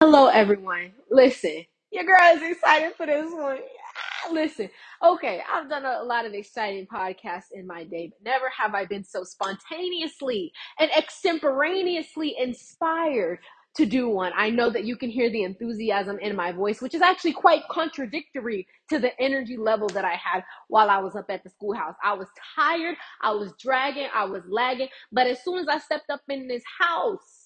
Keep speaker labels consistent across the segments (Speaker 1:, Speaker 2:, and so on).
Speaker 1: Hello, everyone. Listen, your girl is excited for this one. Ah, Listen, okay, I've done a lot of exciting podcasts in my day, but never have I been so spontaneously and extemporaneously inspired to do one. I know that you can hear the enthusiasm in my voice, which is actually quite contradictory to the energy level that I had while I was up at the schoolhouse. I was tired, I was dragging, I was lagging, but as soon as I stepped up in this house,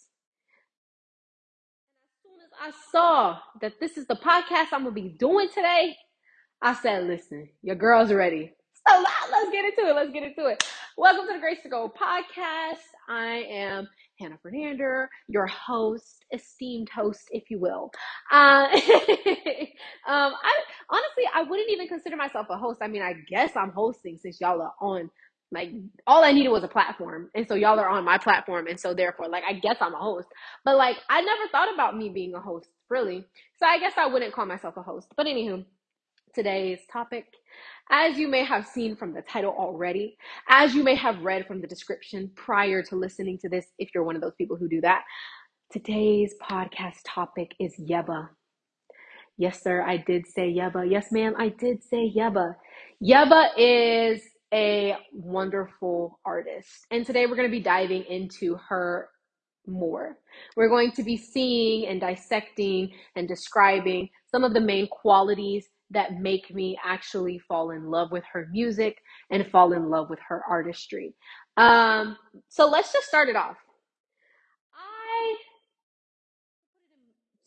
Speaker 1: I saw that this is the podcast I'm gonna be doing today, I said, listen, your girl's ready. So let's get into it. Let's get into it. Welcome to the Grace to Go podcast. I am Hannah Fernander, your host, esteemed host, if you will. Uh, um, I honestly, I wouldn't even consider myself a host. I mean, I guess I'm hosting since y'all are on. Like all I needed was a platform, and so y'all are on my platform, and so therefore, like I guess I'm a host. But like I never thought about me being a host, really. So I guess I wouldn't call myself a host. But anywho, today's topic. As you may have seen from the title already, as you may have read from the description prior to listening to this, if you're one of those people who do that, today's podcast topic is Yebba. Yes, sir, I did say Yebba. Yes, ma'am, I did say Yebba. Yebba is a wonderful artist. And today we're going to be diving into her more. We're going to be seeing and dissecting and describing some of the main qualities that make me actually fall in love with her music and fall in love with her artistry. Um, so let's just start it off. I,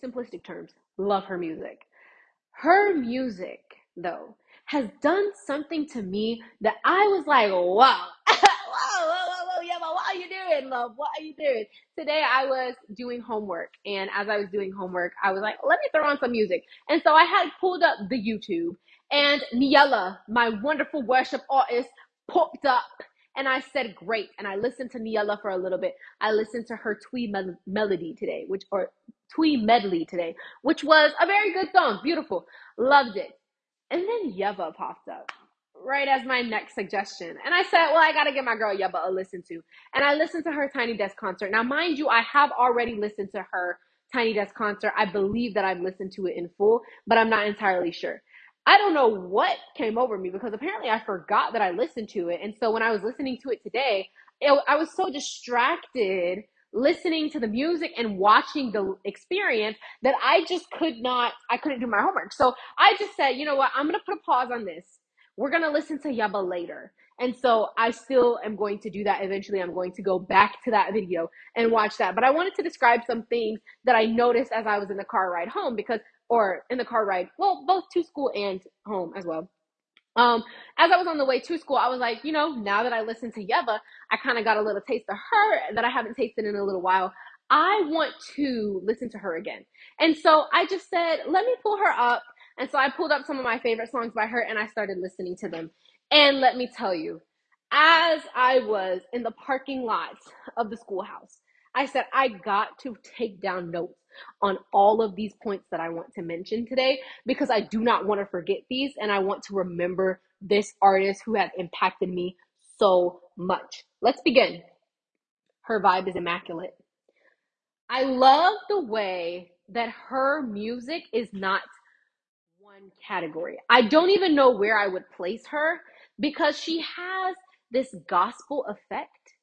Speaker 1: simplistic terms, love her music. Her music, though, has done something to me that I was like, wow, whoa, whoa, whoa, whoa, yeah, but what are you doing, love? What are you doing? Today I was doing homework, and as I was doing homework, I was like, let me throw on some music. And so I had pulled up the YouTube, and Niella, my wonderful worship artist, popped up. And I said, great. And I listened to Niella for a little bit. I listened to her Twee Mel- Melody today, which, or Twee Medley today, which was a very good song. Beautiful. Loved it. And then Yebba popped up right as my next suggestion. And I said, well, I got to give my girl Yebba a listen to. And I listened to her Tiny Desk concert. Now, mind you, I have already listened to her Tiny Desk concert. I believe that I've listened to it in full, but I'm not entirely sure. I don't know what came over me because apparently I forgot that I listened to it. And so when I was listening to it today, it, I was so distracted listening to the music and watching the experience that I just could not, I couldn't do my homework. So I just said, you know what, I'm going to put a pause on this. We're going to listen to Yebba later. And so I still am going to do that eventually. I'm going to go back to that video and watch that. But I wanted to describe some things that I noticed as I was in the car ride home because, or in the car ride, well, both to school and home as well um, as I was on the way to school, I was like, you know, now that I listened to Yebba, I kind of got a little taste of her that I haven't tasted in a little while. I want to listen to her again. And so I just said, let me pull her up. And so I pulled up some of my favorite songs by her and I started listening to them. And let me tell you, as I was in the parking lot of the schoolhouse, I said, I got to take down notes on all of these points that I want to mention today because I do not want to forget these and I want to remember this artist who has impacted me so much. Let's begin. Her vibe is immaculate. I love the way that her music is not one category. I don't even know where I would place her because she has this gospel effect.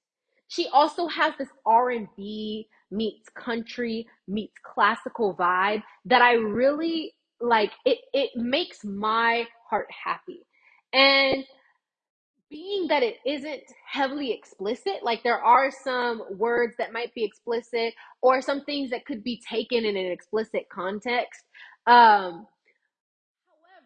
Speaker 1: She also has this R&B meets country meets classical vibe that I really like it it makes my heart happy. And being that it isn't heavily explicit, like there are some words that might be explicit or some things that could be taken in an explicit context. Um,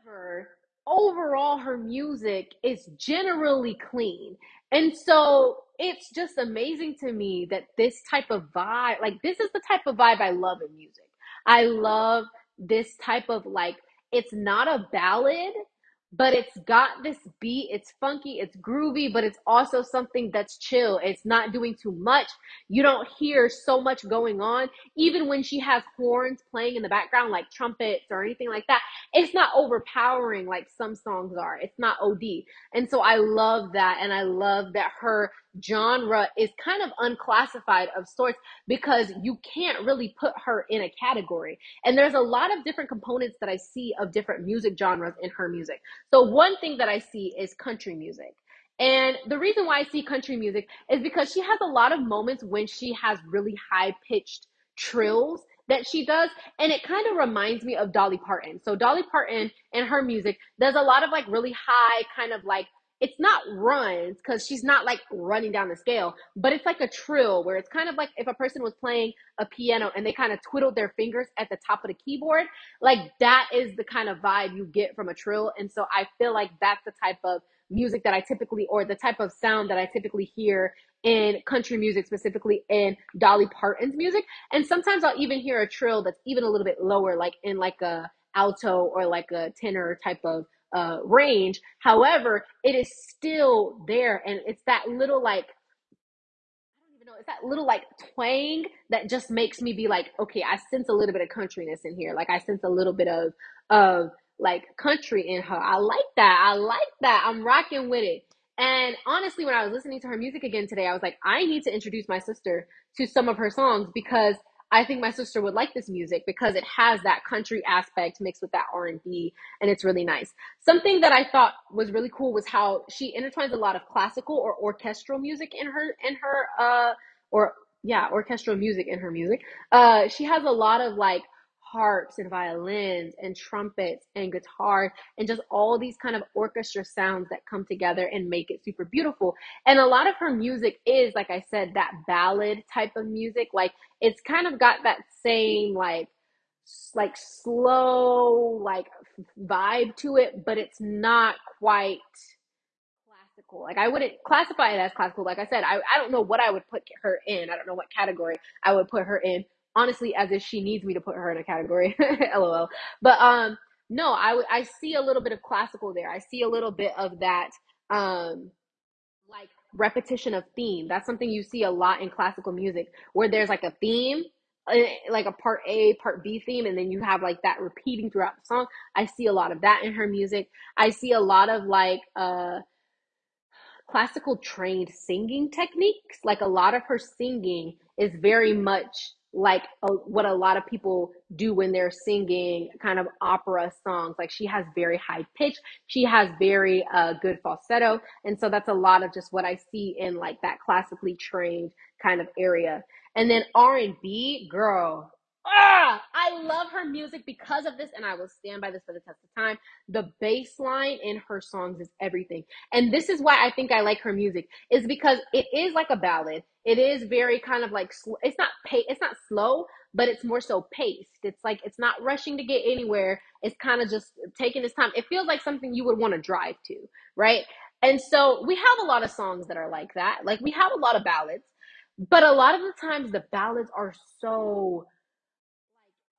Speaker 1: However, overall, her music is generally clean. And so it's just amazing to me that this type of vibe, like, this is the type of vibe I love in music. I love this type of like, it's not a ballad, but it's got this beat. It's funky, it's groovy, but it's also something that's chill. It's not doing too much. You don't hear so much going on. Even when she has horns playing in the background, like trumpets or anything like that, it's not overpowering like some songs are. It's not OD. And so I love that. And I love that her genre is kind of unclassified of sorts because you can't really put her in a category. And there's a lot of different components that I see of different music genres in her music. So one thing that I see is country music. And the reason why I see country music is because she has a lot of moments when she has really high pitched trills that she does. And it kind of reminds me of Dolly Parton. So Dolly Parton and her music does a lot of like really high kind of like it's not runs because she's not like running down the scale, but it's like a trill where it's kind of like if a person was playing a piano and they kind of twiddled their fingers at the top of the keyboard, like that is the kind of vibe you get from a trill. And so I feel like that's the type of music that I typically, or the type of sound that I typically hear in country music, specifically in Dolly Parton's music. And sometimes I'll even hear a trill that's even a little bit lower, like in like a alto or like a tenor type of uh, range. However, it is still there, and it's that little like I don't even know. It's that little like twang that just makes me be like, okay, I sense a little bit of countryness in here. Like I sense a little bit of of like country in her. I like that. I like that. I'm rocking with it. And honestly, when I was listening to her music again today, I was like, I need to introduce my sister to some of her songs because I think my sister would like this music because it has that country aspect mixed with that R&B and it's really nice. Something that I thought was really cool was how she intertwines a lot of classical or orchestral music in her in her uh or yeah, orchestral music in her music. Uh she has a lot of like harps and violins and trumpets and guitars and just all these kind of orchestra sounds that come together and make it super beautiful. And a lot of her music is, like I said, that ballad type of music. Like it's kind of got that same like like slow like vibe to it, but it's not quite classical. Like I wouldn't classify it as classical. Like I said, I, I don't know what I would put her in. I don't know what category I would put her in honestly as if she needs me to put her in a category. LOL. But um no, I I see a little bit of classical there. I see a little bit of that um like repetition of theme. That's something you see a lot in classical music where there's like a theme eh, like a part A, part B theme, and then you have like that repeating throughout the song. I see a lot of that in her music. I see a lot of like uh classical trained singing techniques. Like a lot of her singing is very much like a, what a lot of people do when they're singing kind of opera songs. Like she has very high pitch, she has very uh, good falsetto, and so that's a lot of just what I see in like that classically trained kind of area. And then R and B, girl, ah, I love her music because of this, and I will stand by this for the test of time. The bass line in her songs is everything, and this is why I think I like her music is because it is like a ballad. It is very kind of like it's not pay, it's not slow, but it's more so paced. It's like it's not rushing to get anywhere. It's kind of just taking its time. It feels like something you would want to drive to, right? And so we have a lot of songs that are like that. Like we have a lot of ballads, but a lot of the times the ballads are so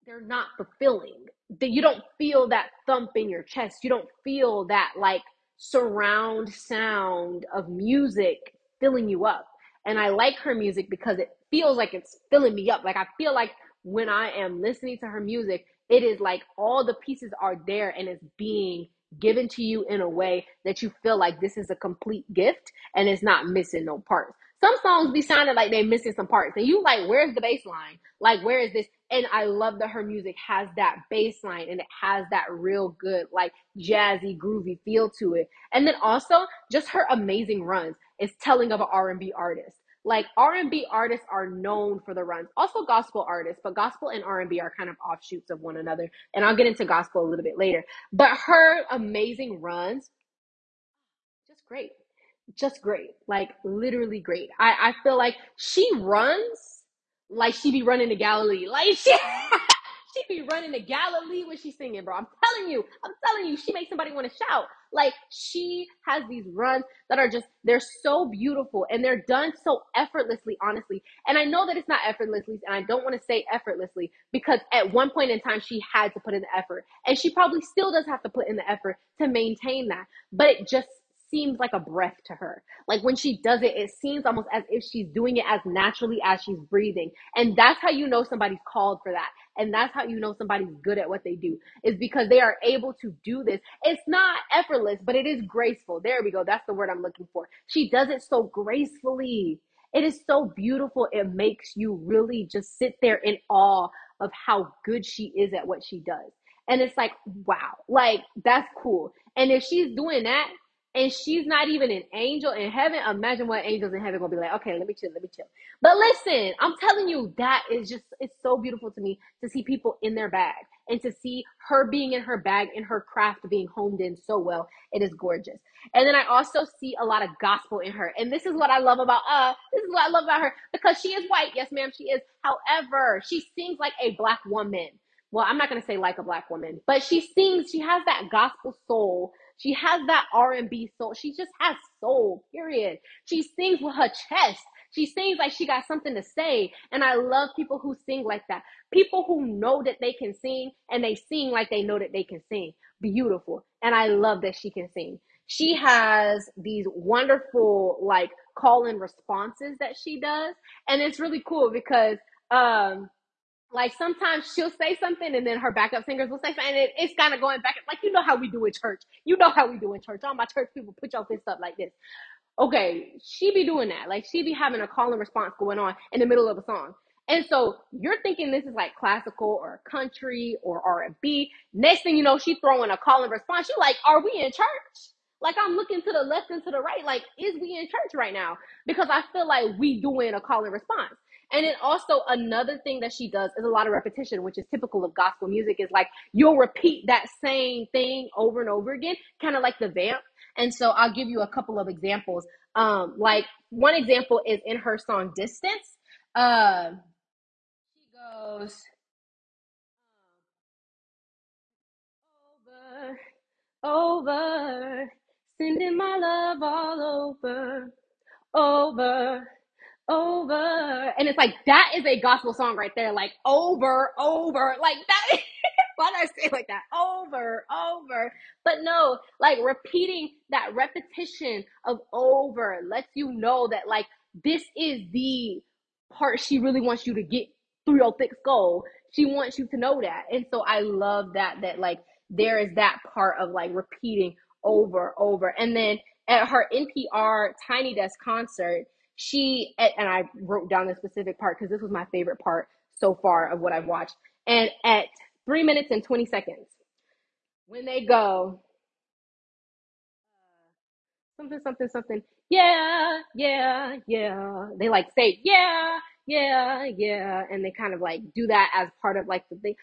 Speaker 1: they're not fulfilling. That you don't feel that thump in your chest. You don't feel that like surround sound of music filling you up. And I like her music because it feels like it's filling me up. Like I feel like when I am listening to her music, it is like all the pieces are there and it's being given to you in a way that you feel like this is a complete gift and it's not missing no parts. Some songs be sounding like they're missing some parts, and you like, where's the bass line? Like, where is this? And I love that her music has that bass line and it has that real good, like jazzy, groovy feel to it. And then also just her amazing runs is telling of an R&B artist. Like R&B artists are known for the runs. Also gospel artists, but gospel and R&B are kind of offshoots of one another. And I'll get into gospel a little bit later. But her amazing runs, just great just great. Like literally great. I, I feel like she runs like she be running to Galilee. Like she she be running to Galilee when she's singing, bro. I'm telling you, I'm telling you, she makes somebody want to shout. Like she has these runs that are just they're so beautiful and they're done so effortlessly, honestly. And I know that it's not effortlessly, and I don't want to say effortlessly because at one point in time she had to put in the effort. And she probably still does have to put in the effort to maintain that. But it just seems like a breath to her. Like when she does it, it seems almost as if she's doing it as naturally as she's breathing. And that's how you know somebody's called for that. And that's how you know somebody's good at what they do, is because they are able to do this. It's not effortless, but it is graceful. There we go. That's the word I'm looking for. She does it so gracefully. It is so beautiful. It makes you really just sit there in awe of how good she is at what she does. And it's like, wow, like that's cool. And if she's doing that, and she's not even an angel in heaven. Imagine what angels in heaven gonna be like. Okay, let me chill, let me chill. But listen, I'm telling you, that is just it's so beautiful to me to see people in their bag and to see her being in her bag and her craft being honed in so well. It is gorgeous. And then I also see a lot of gospel in her. And this is what I love about uh this is what I love about her because she is white. Yes, ma'am, she is. However, she sings like a black woman. Well, I'm not going to say like a black woman, but she sings, she has that gospel soul she has that R&B soul. She just has soul, period. She sings with her chest. She sings like she got something to say. And I love people who sing like that. People who know that they can sing and they sing like they know that they can sing. Beautiful. And I love that she can sing. She has these wonderful like call and responses that she does. And it's really cool because um like sometimes she'll say something and then her backup singers will say something and it, it's kind of going back like you know how we do in church. You know how we do in church. All my church people put your fist up like this. Okay she be doing that. Like she be having a call and response going on in the middle of a song. And so you're thinking this is like classical or country or r&b next thing you know she throwing a call and response. You like are we in church? Like I'm looking to the left and to the right, like, is we in church right now? Because I feel like we doing a call and response. And then also another thing that she does is a lot of repetition, which is typical of gospel music, is like you'll repeat that same thing over and over again, kind of like the vamp. And so I'll give you a couple of examples. Um, like one example is in her song Distance. Uh, she goes over, over, sending my love all over, over over. And it's like, that is a gospel song right there. Like, over, over. Like, that. Why did I say it like that? Over, over. But no, like repeating that repetition of over lets you know that, like, this is the part she really wants you to get through your thick skull. She wants you to know that. And so I love that, that, like, there is that part of like repeating over, over. And then at her NPR Tiny Desk concert, she and I wrote down the specific part because this was my favorite part so far of what I've watched. And at three minutes and 20 seconds, when they go uh, something, something, something, yeah, yeah, yeah, they like say, yeah, yeah, yeah, and they kind of like do that as part of like the thing.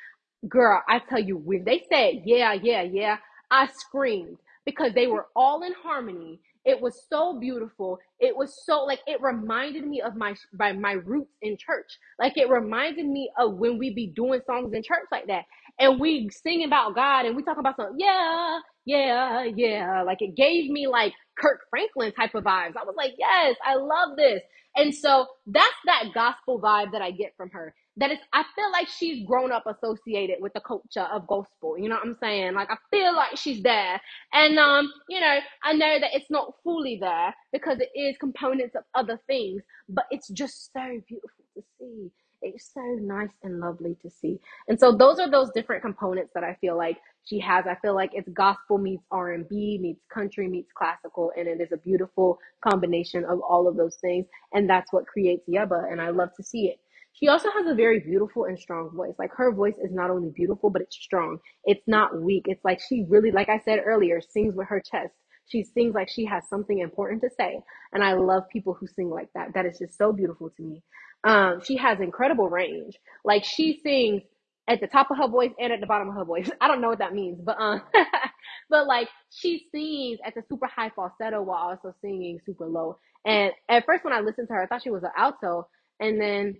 Speaker 1: Girl, I tell you, when they said, yeah, yeah, yeah, I screamed because they were all in harmony it was so beautiful. It was so like it reminded me of my by my roots in church. Like it reminded me of when we be doing songs in church like that, and we sing about God and we talk about something. Yeah, yeah, yeah. Like it gave me like Kirk Franklin type of vibes. I was like, yes, I love this. And so that's that gospel vibe that I get from her that is I feel like she's grown up associated with the culture of gospel. You know what I'm saying? Like I feel like she's there. And um, you know, I know that it's not fully there because it is components of other things, but it's just so beautiful to see. It's so nice and lovely to see. And so those are those different components that I feel like she has. I feel like it's gospel meets R&B meets country meets classical and it is a beautiful combination of all of those things and that's what creates Yebba and I love to see it. She also has a very beautiful and strong voice. Like her voice is not only beautiful, but it's strong. It's not weak. It's like she really, like I said earlier, sings with her chest. She sings like she has something important to say. And I love people who sing like that. That is just so beautiful to me. Um, she has incredible range. Like she sings at the top of her voice and at the bottom of her voice. I don't know what that means, but um, but like she sings at the super high falsetto while also singing super low. And at first, when I listened to her, I thought she was an alto, and then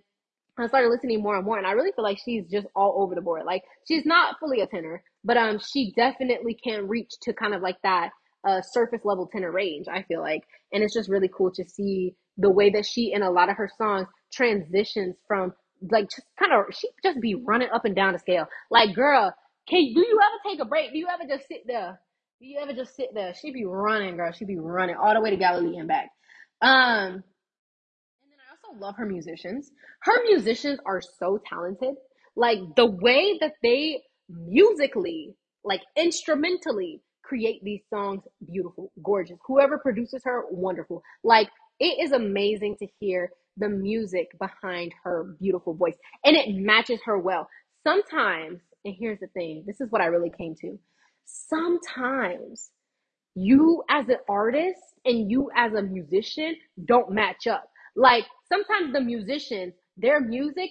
Speaker 1: I started listening more and more, and I really feel like she's just all over the board. Like she's not fully a tenor, but um, she definitely can reach to kind of like that uh surface level tenor range. I feel like, and it's just really cool to see the way that she in a lot of her songs transitions from like just kind of she just be running up and down the scale. Like, girl, can do you ever take a break? Do you ever just sit there? Do you ever just sit there? She be running, girl. She be running all the way to Galilee and back. Um, love her musicians. Her musicians are so talented. Like the way that they musically, like instrumentally create these songs, beautiful, gorgeous. Whoever produces her, wonderful. Like it is amazing to hear the music behind her beautiful voice and it matches her well. Sometimes, and here's the thing this is what I really came to. Sometimes you as an artist and you as a musician don't match up. Like sometimes the musicians, their music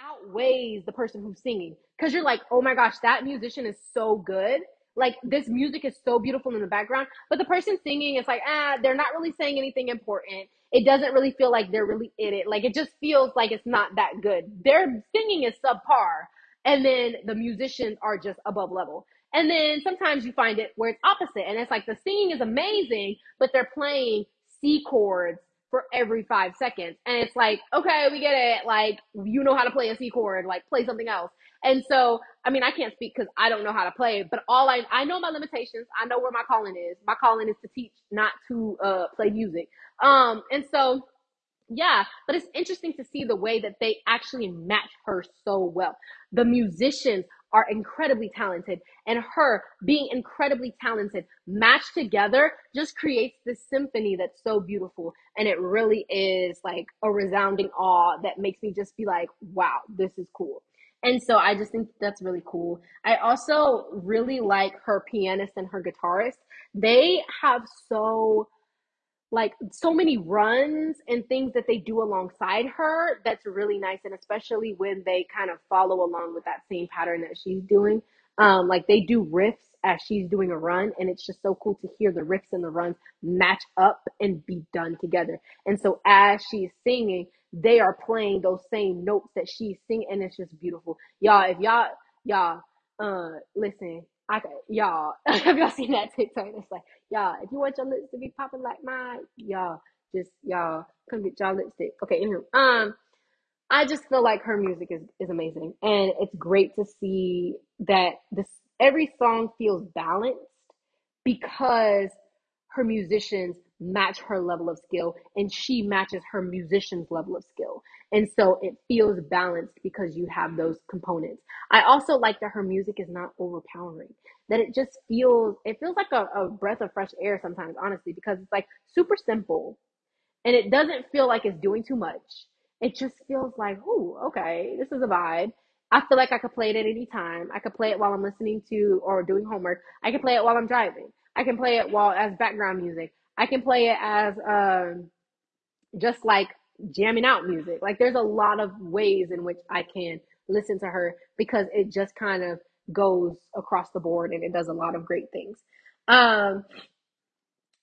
Speaker 1: outweighs the person who's singing because you're like, oh my gosh, that musician is so good. Like this music is so beautiful in the background, but the person singing is like, ah, they're not really saying anything important. It doesn't really feel like they're really in it. Like it just feels like it's not that good. Their singing is subpar, and then the musicians are just above level. And then sometimes you find it where it's opposite, and it's like the singing is amazing, but they're playing C chords for every five seconds. And it's like, okay, we get it. Like, you know how to play a C chord, like play something else. And so, I mean, I can't speak because I don't know how to play, but all I, I know my limitations. I know where my calling is. My calling is to teach, not to, uh, play music. Um, and so, yeah, but it's interesting to see the way that they actually match her so well. The musicians are incredibly talented, and her being incredibly talented matched together just creates this symphony that's so beautiful. And it really is like a resounding awe that makes me just be like, wow, this is cool. And so I just think that's really cool. I also really like her pianist and her guitarist. They have so like so many runs and things that they do alongside her that's really nice and especially when they kind of follow along with that same pattern that she's doing. Um like they do riffs as she's doing a run and it's just so cool to hear the riffs and the runs match up and be done together. And so as she's singing they are playing those same notes that she's singing and it's just beautiful. Y'all if y'all y'all uh listen I y'all have y'all seen that TikTok? It's like Y'all, if you want your lips to be popping like mine, y'all just y'all come get y'all lipstick. Okay, anyway, um, I just feel like her music is is amazing, and it's great to see that this every song feels balanced because her musicians match her level of skill and she matches her musician's level of skill. And so it feels balanced because you have those components. I also like that her music is not overpowering. That it just feels it feels like a, a breath of fresh air sometimes, honestly, because it's like super simple and it doesn't feel like it's doing too much. It just feels like, oh, okay, this is a vibe. I feel like I could play it at any time. I could play it while I'm listening to or doing homework. I can play it while I'm driving. I can play it while as background music. I can play it as um, just like jamming out music. Like there's a lot of ways in which I can listen to her because it just kind of goes across the board and it does a lot of great things. Um,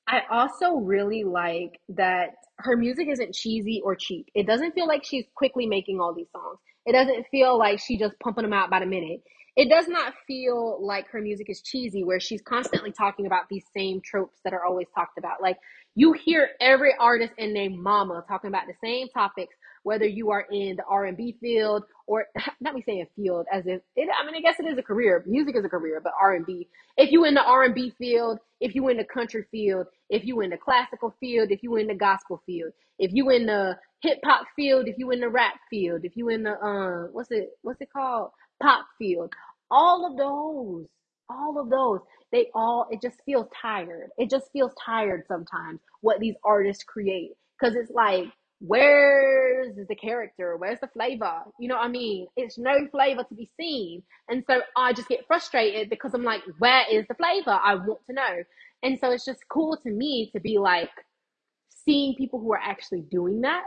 Speaker 1: I also really like that her music isn't cheesy or cheap. It doesn't feel like she's quickly making all these songs. It doesn't feel like she just pumping them out by the minute. It does not feel like her music is cheesy where she's constantly talking about these same tropes that are always talked about. Like you hear every artist and name mama talking about the same topics whether you are in the R&B field or not me saying field as if it, I mean I guess it is a career. Music is a career, but R&B. If you in the R&B field, if you in the country field, if you in the classical field, if you in the gospel field, if you in the hip hop field, if you in the rap field, if you in the uh what's it what's it called? Pop field. All of those, all of those, they all it just feels tired. It just feels tired sometimes what these artists create cuz it's like where's the character? Where's the flavor? You know what I mean? It's no flavor to be seen. And so I just get frustrated because I'm like, where is the flavor? I want to know. And so it's just cool to me to be like seeing people who are actually doing that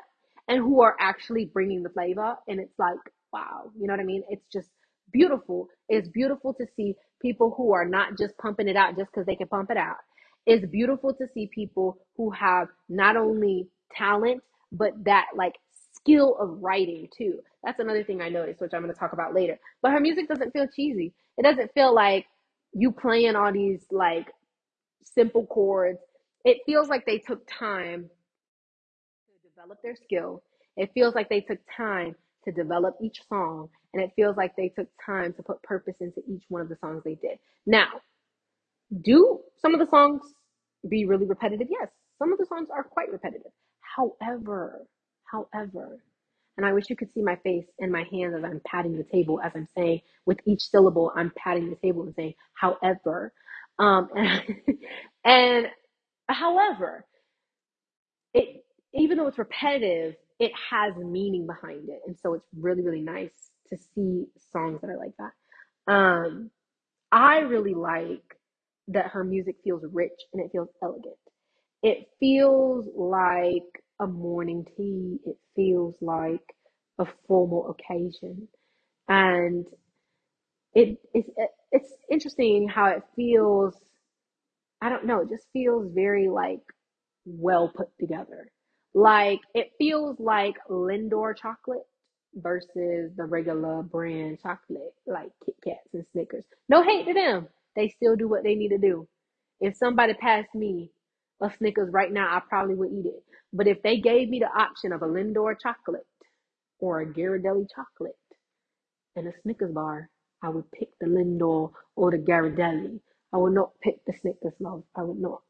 Speaker 1: and who are actually bringing the flavor. And it's like, wow, you know what I mean? It's just beautiful. It's beautiful to see people who are not just pumping it out just because they can pump it out. It's beautiful to see people who have not only talent, but that like skill of writing too. That's another thing I noticed, which I'm going to talk about later. But her music doesn't feel cheesy. It doesn't feel like you playing all these like simple chords. It feels like they took time to develop their skill. It feels like they took time to develop each song. And it feels like they took time to put purpose into each one of the songs they did. Now, do some of the songs be really repetitive? Yes, some of the songs are quite repetitive. However, however, And I wish you could see my face and my hands as I'm patting the table, as I'm saying, with each syllable, I'm patting the table and saying, however. Um, and, and however, even though it's repetitive, it has meaning behind it. And so it's really, really nice to see songs that are like that. Um, I really like that her music feels rich and it feels elegant. It feels like a morning tea. It feels like a formal occasion. And it, it's, it's interesting how it feels. I don't know. It just feels very like well put together. Like it feels like Lindor chocolate versus the regular brand chocolate, like Kit Kats and Snickers. No hate to them. They still do what they need to do. If somebody passed me a Snickers right now, I probably would eat it. But if they gave me the option of a Lindor chocolate or a Ghirardelli chocolate and a Snickers bar, I would pick the Lindor or the Ghirardelli. I would not pick the Snickers, love. I would not.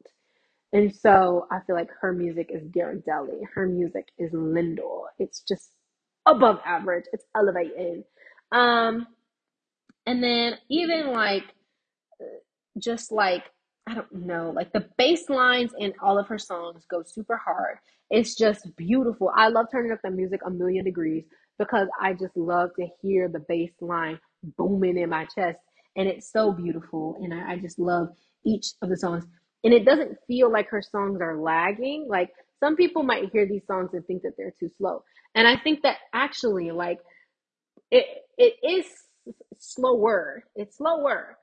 Speaker 1: And so I feel like her music is Ghirardelli. Her music is Lindor. It's just above average. It's elevated. Um, and then even like just like I don't know, like the bass lines in all of her songs go super hard. It's just beautiful. I love turning up the music a million degrees because I just love to hear the bass line booming in my chest. And it's so beautiful. And I, I just love each of the songs. And it doesn't feel like her songs are lagging. Like some people might hear these songs and think that they're too slow. And I think that actually, like, it it is slower. It's slower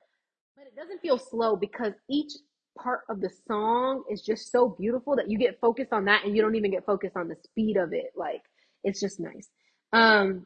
Speaker 1: but it doesn't feel slow because each part of the song is just so beautiful that you get focused on that and you don't even get focused on the speed of it. Like it's just nice. Um,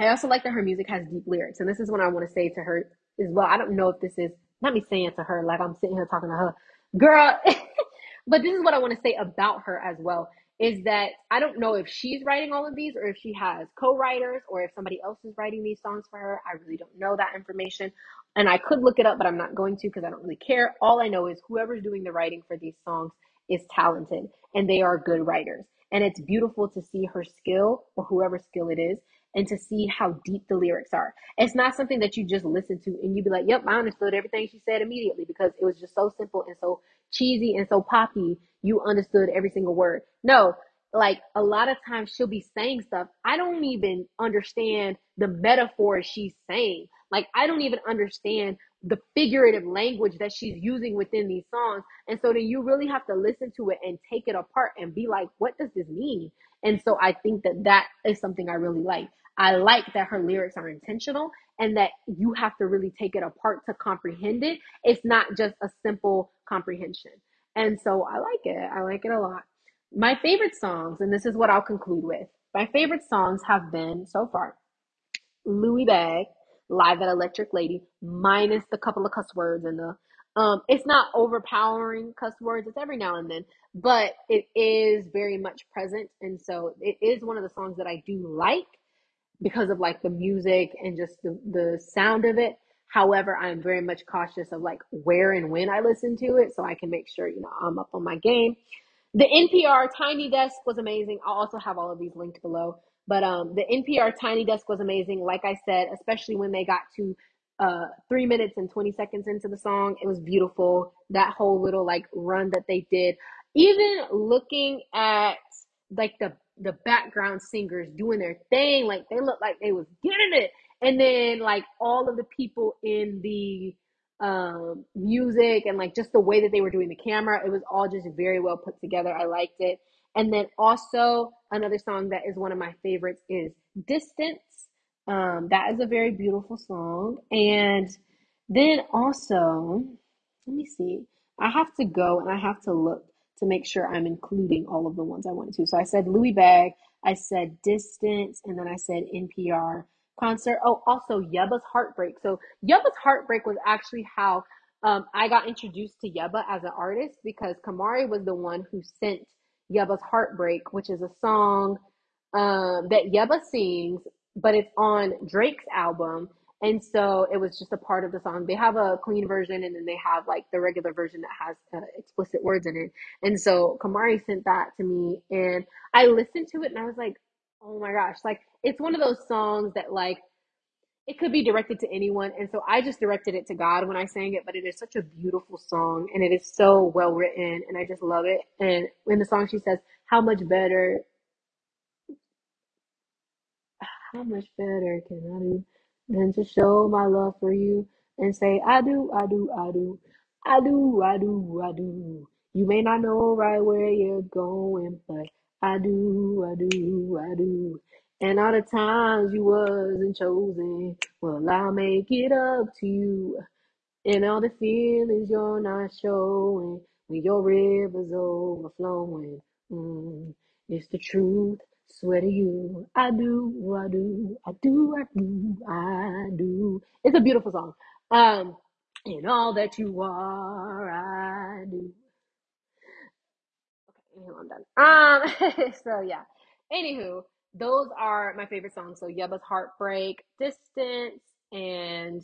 Speaker 1: I also like that her music has deep lyrics, and this is what I want to say to her as well. I don't know if this is not me saying to her like I'm sitting here talking to her, girl. but this is what I want to say about her as well is that I don't know if she's writing all of these or if she has co-writers or if somebody else is writing these songs for her. I really don't know that information. And I could look it up, but I'm not going to because I don't really care. All I know is whoever's doing the writing for these songs is talented and they are good writers. And it's beautiful to see her skill or whoever skill it is and to see how deep the lyrics are. It's not something that you just listen to and you be like, yep, I understood everything she said immediately because it was just so simple and so cheesy and so poppy. You understood every single word. No, like a lot of times she'll be saying stuff. I don't even understand the metaphor she's saying. Like I don't even understand the figurative language that she's using within these songs. And so then you really have to listen to it and take it apart and be like, what does this mean? And so I think that that is something I really like. I like that her lyrics are intentional and that you have to really take it apart to comprehend it. It's not just a simple comprehension. And so I like it. I like it a lot. My favorite songs, and this is what I'll conclude with. My favorite songs have been so far Louie Bag, Live at Electric Lady, minus the couple of cuss words and the um it's not overpowering cuss words, it's every now and then, but it is very much present. And so it is one of the songs that I do like because of like the music and just the, the sound of it. However, I'm very much cautious of like where and when I listen to it so I can make sure, you know, I'm up on my game. The NPR Tiny Desk was amazing. I'll also have all of these linked below. But um, the NPR Tiny Desk was amazing. Like I said, especially when they got to uh, three minutes and 20 seconds into the song, it was beautiful. That whole little like run that they did. Even looking at like the the background singers doing their thing, like they looked like they was getting it. And then like all of the people in the um, music and like just the way that they were doing the camera. It was all just very well put together. I liked it. And then also another song that is one of my favorites is Distance. Um, that is a very beautiful song. And then also, let me see. I have to go and I have to look to make sure I'm including all of the ones I wanted to. So I said Louie Bag, I said Distance, and then I said NPR concert. Oh, also Yebba's Heartbreak. So Yebba's Heartbreak was actually how um, I got introduced to Yebba as an artist because Kamari was the one who sent Yebba's Heartbreak, which is a song um, that Yebba sings, but it's on Drake's album. And so it was just a part of the song. They have a clean version and then they have like the regular version that has uh, explicit words in it. And so Kamari sent that to me and I listened to it and I was like, oh my gosh, like it's one of those songs that like it could be directed to anyone. And so I just directed it to God when I sang it, but it is such a beautiful song and it is so well written and I just love it. And in the song, she says, How much better, how much better can I do than to show my love for you and say, I do, I do, I do, I do, I do, I do. You may not know right where you're going, but I do, I do, I do. And all the times you wasn't chosen, well, I'll make it up to you. And all the feelings you're not showing when your river's overflowing. Mm, it's the truth. Swear to you, I do, I do, I do, I do, I do. It's a beautiful song. Um, and all that you are, I do. Okay, I'm done. Um, so yeah. Anywho, those are my favorite songs. So Yebba's Heartbreak, Distance, and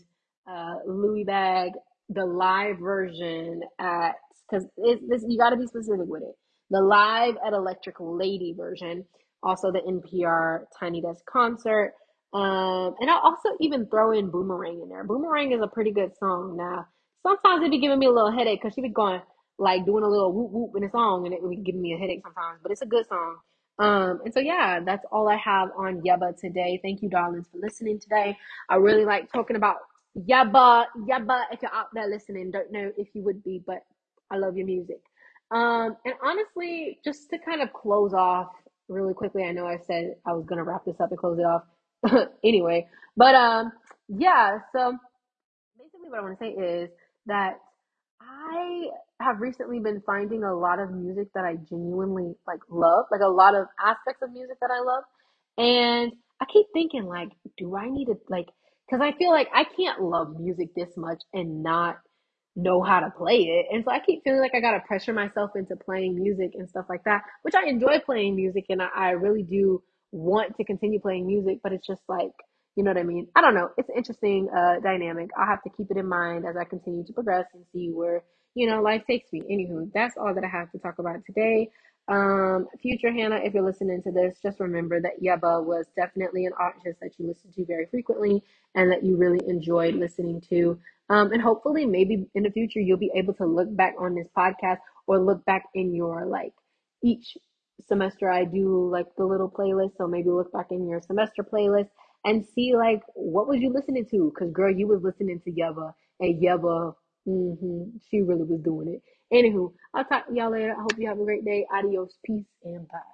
Speaker 1: uh, Louie Bag, the live version at because this you got to be specific with it. The live at Electric Lady version, also the NPR Tiny Desk concert, um, and I'll also even throw in Boomerang in there. Boomerang is a pretty good song. Now, sometimes it'd be giving me a little headache because she'd be going like doing a little whoop whoop in a song, and it would be giving me a headache sometimes. But it's a good song. Um, and so yeah, that's all I have on Yebba today. Thank you, darlings, for listening today. I really like talking about Yebba, Yebba. If you're out there listening, don't know if you would be, but I love your music. Um, and honestly, just to kind of close off really quickly, I know I said I was gonna wrap this up and close it off anyway, but um, yeah. So basically, what I want to say is that I have recently been finding a lot of music that I genuinely like love, like a lot of aspects of music that I love. And I keep thinking like, do I need to like cuz I feel like I can't love music this much and not know how to play it. And so I keep feeling like I got to pressure myself into playing music and stuff like that, which I enjoy playing music and I, I really do want to continue playing music, but it's just like you know what I mean? I don't know. It's an interesting uh, dynamic. I'll have to keep it in mind as I continue to progress and see where, you know, life takes me. Anywho, that's all that I have to talk about today. Um, future Hannah, if you're listening to this, just remember that Yebba was definitely an artist that you listen to very frequently and that you really enjoyed listening to. Um, and hopefully, maybe in the future, you'll be able to look back on this podcast or look back in your like each semester I do like the little playlist. So maybe look back in your semester playlist and see like what was you listening to? Cause girl, you was listening to Yebba and Yebba, hmm she really was doing it. Anywho, I'll talk to y'all later. I hope you have a great day. Adios, peace, and bye.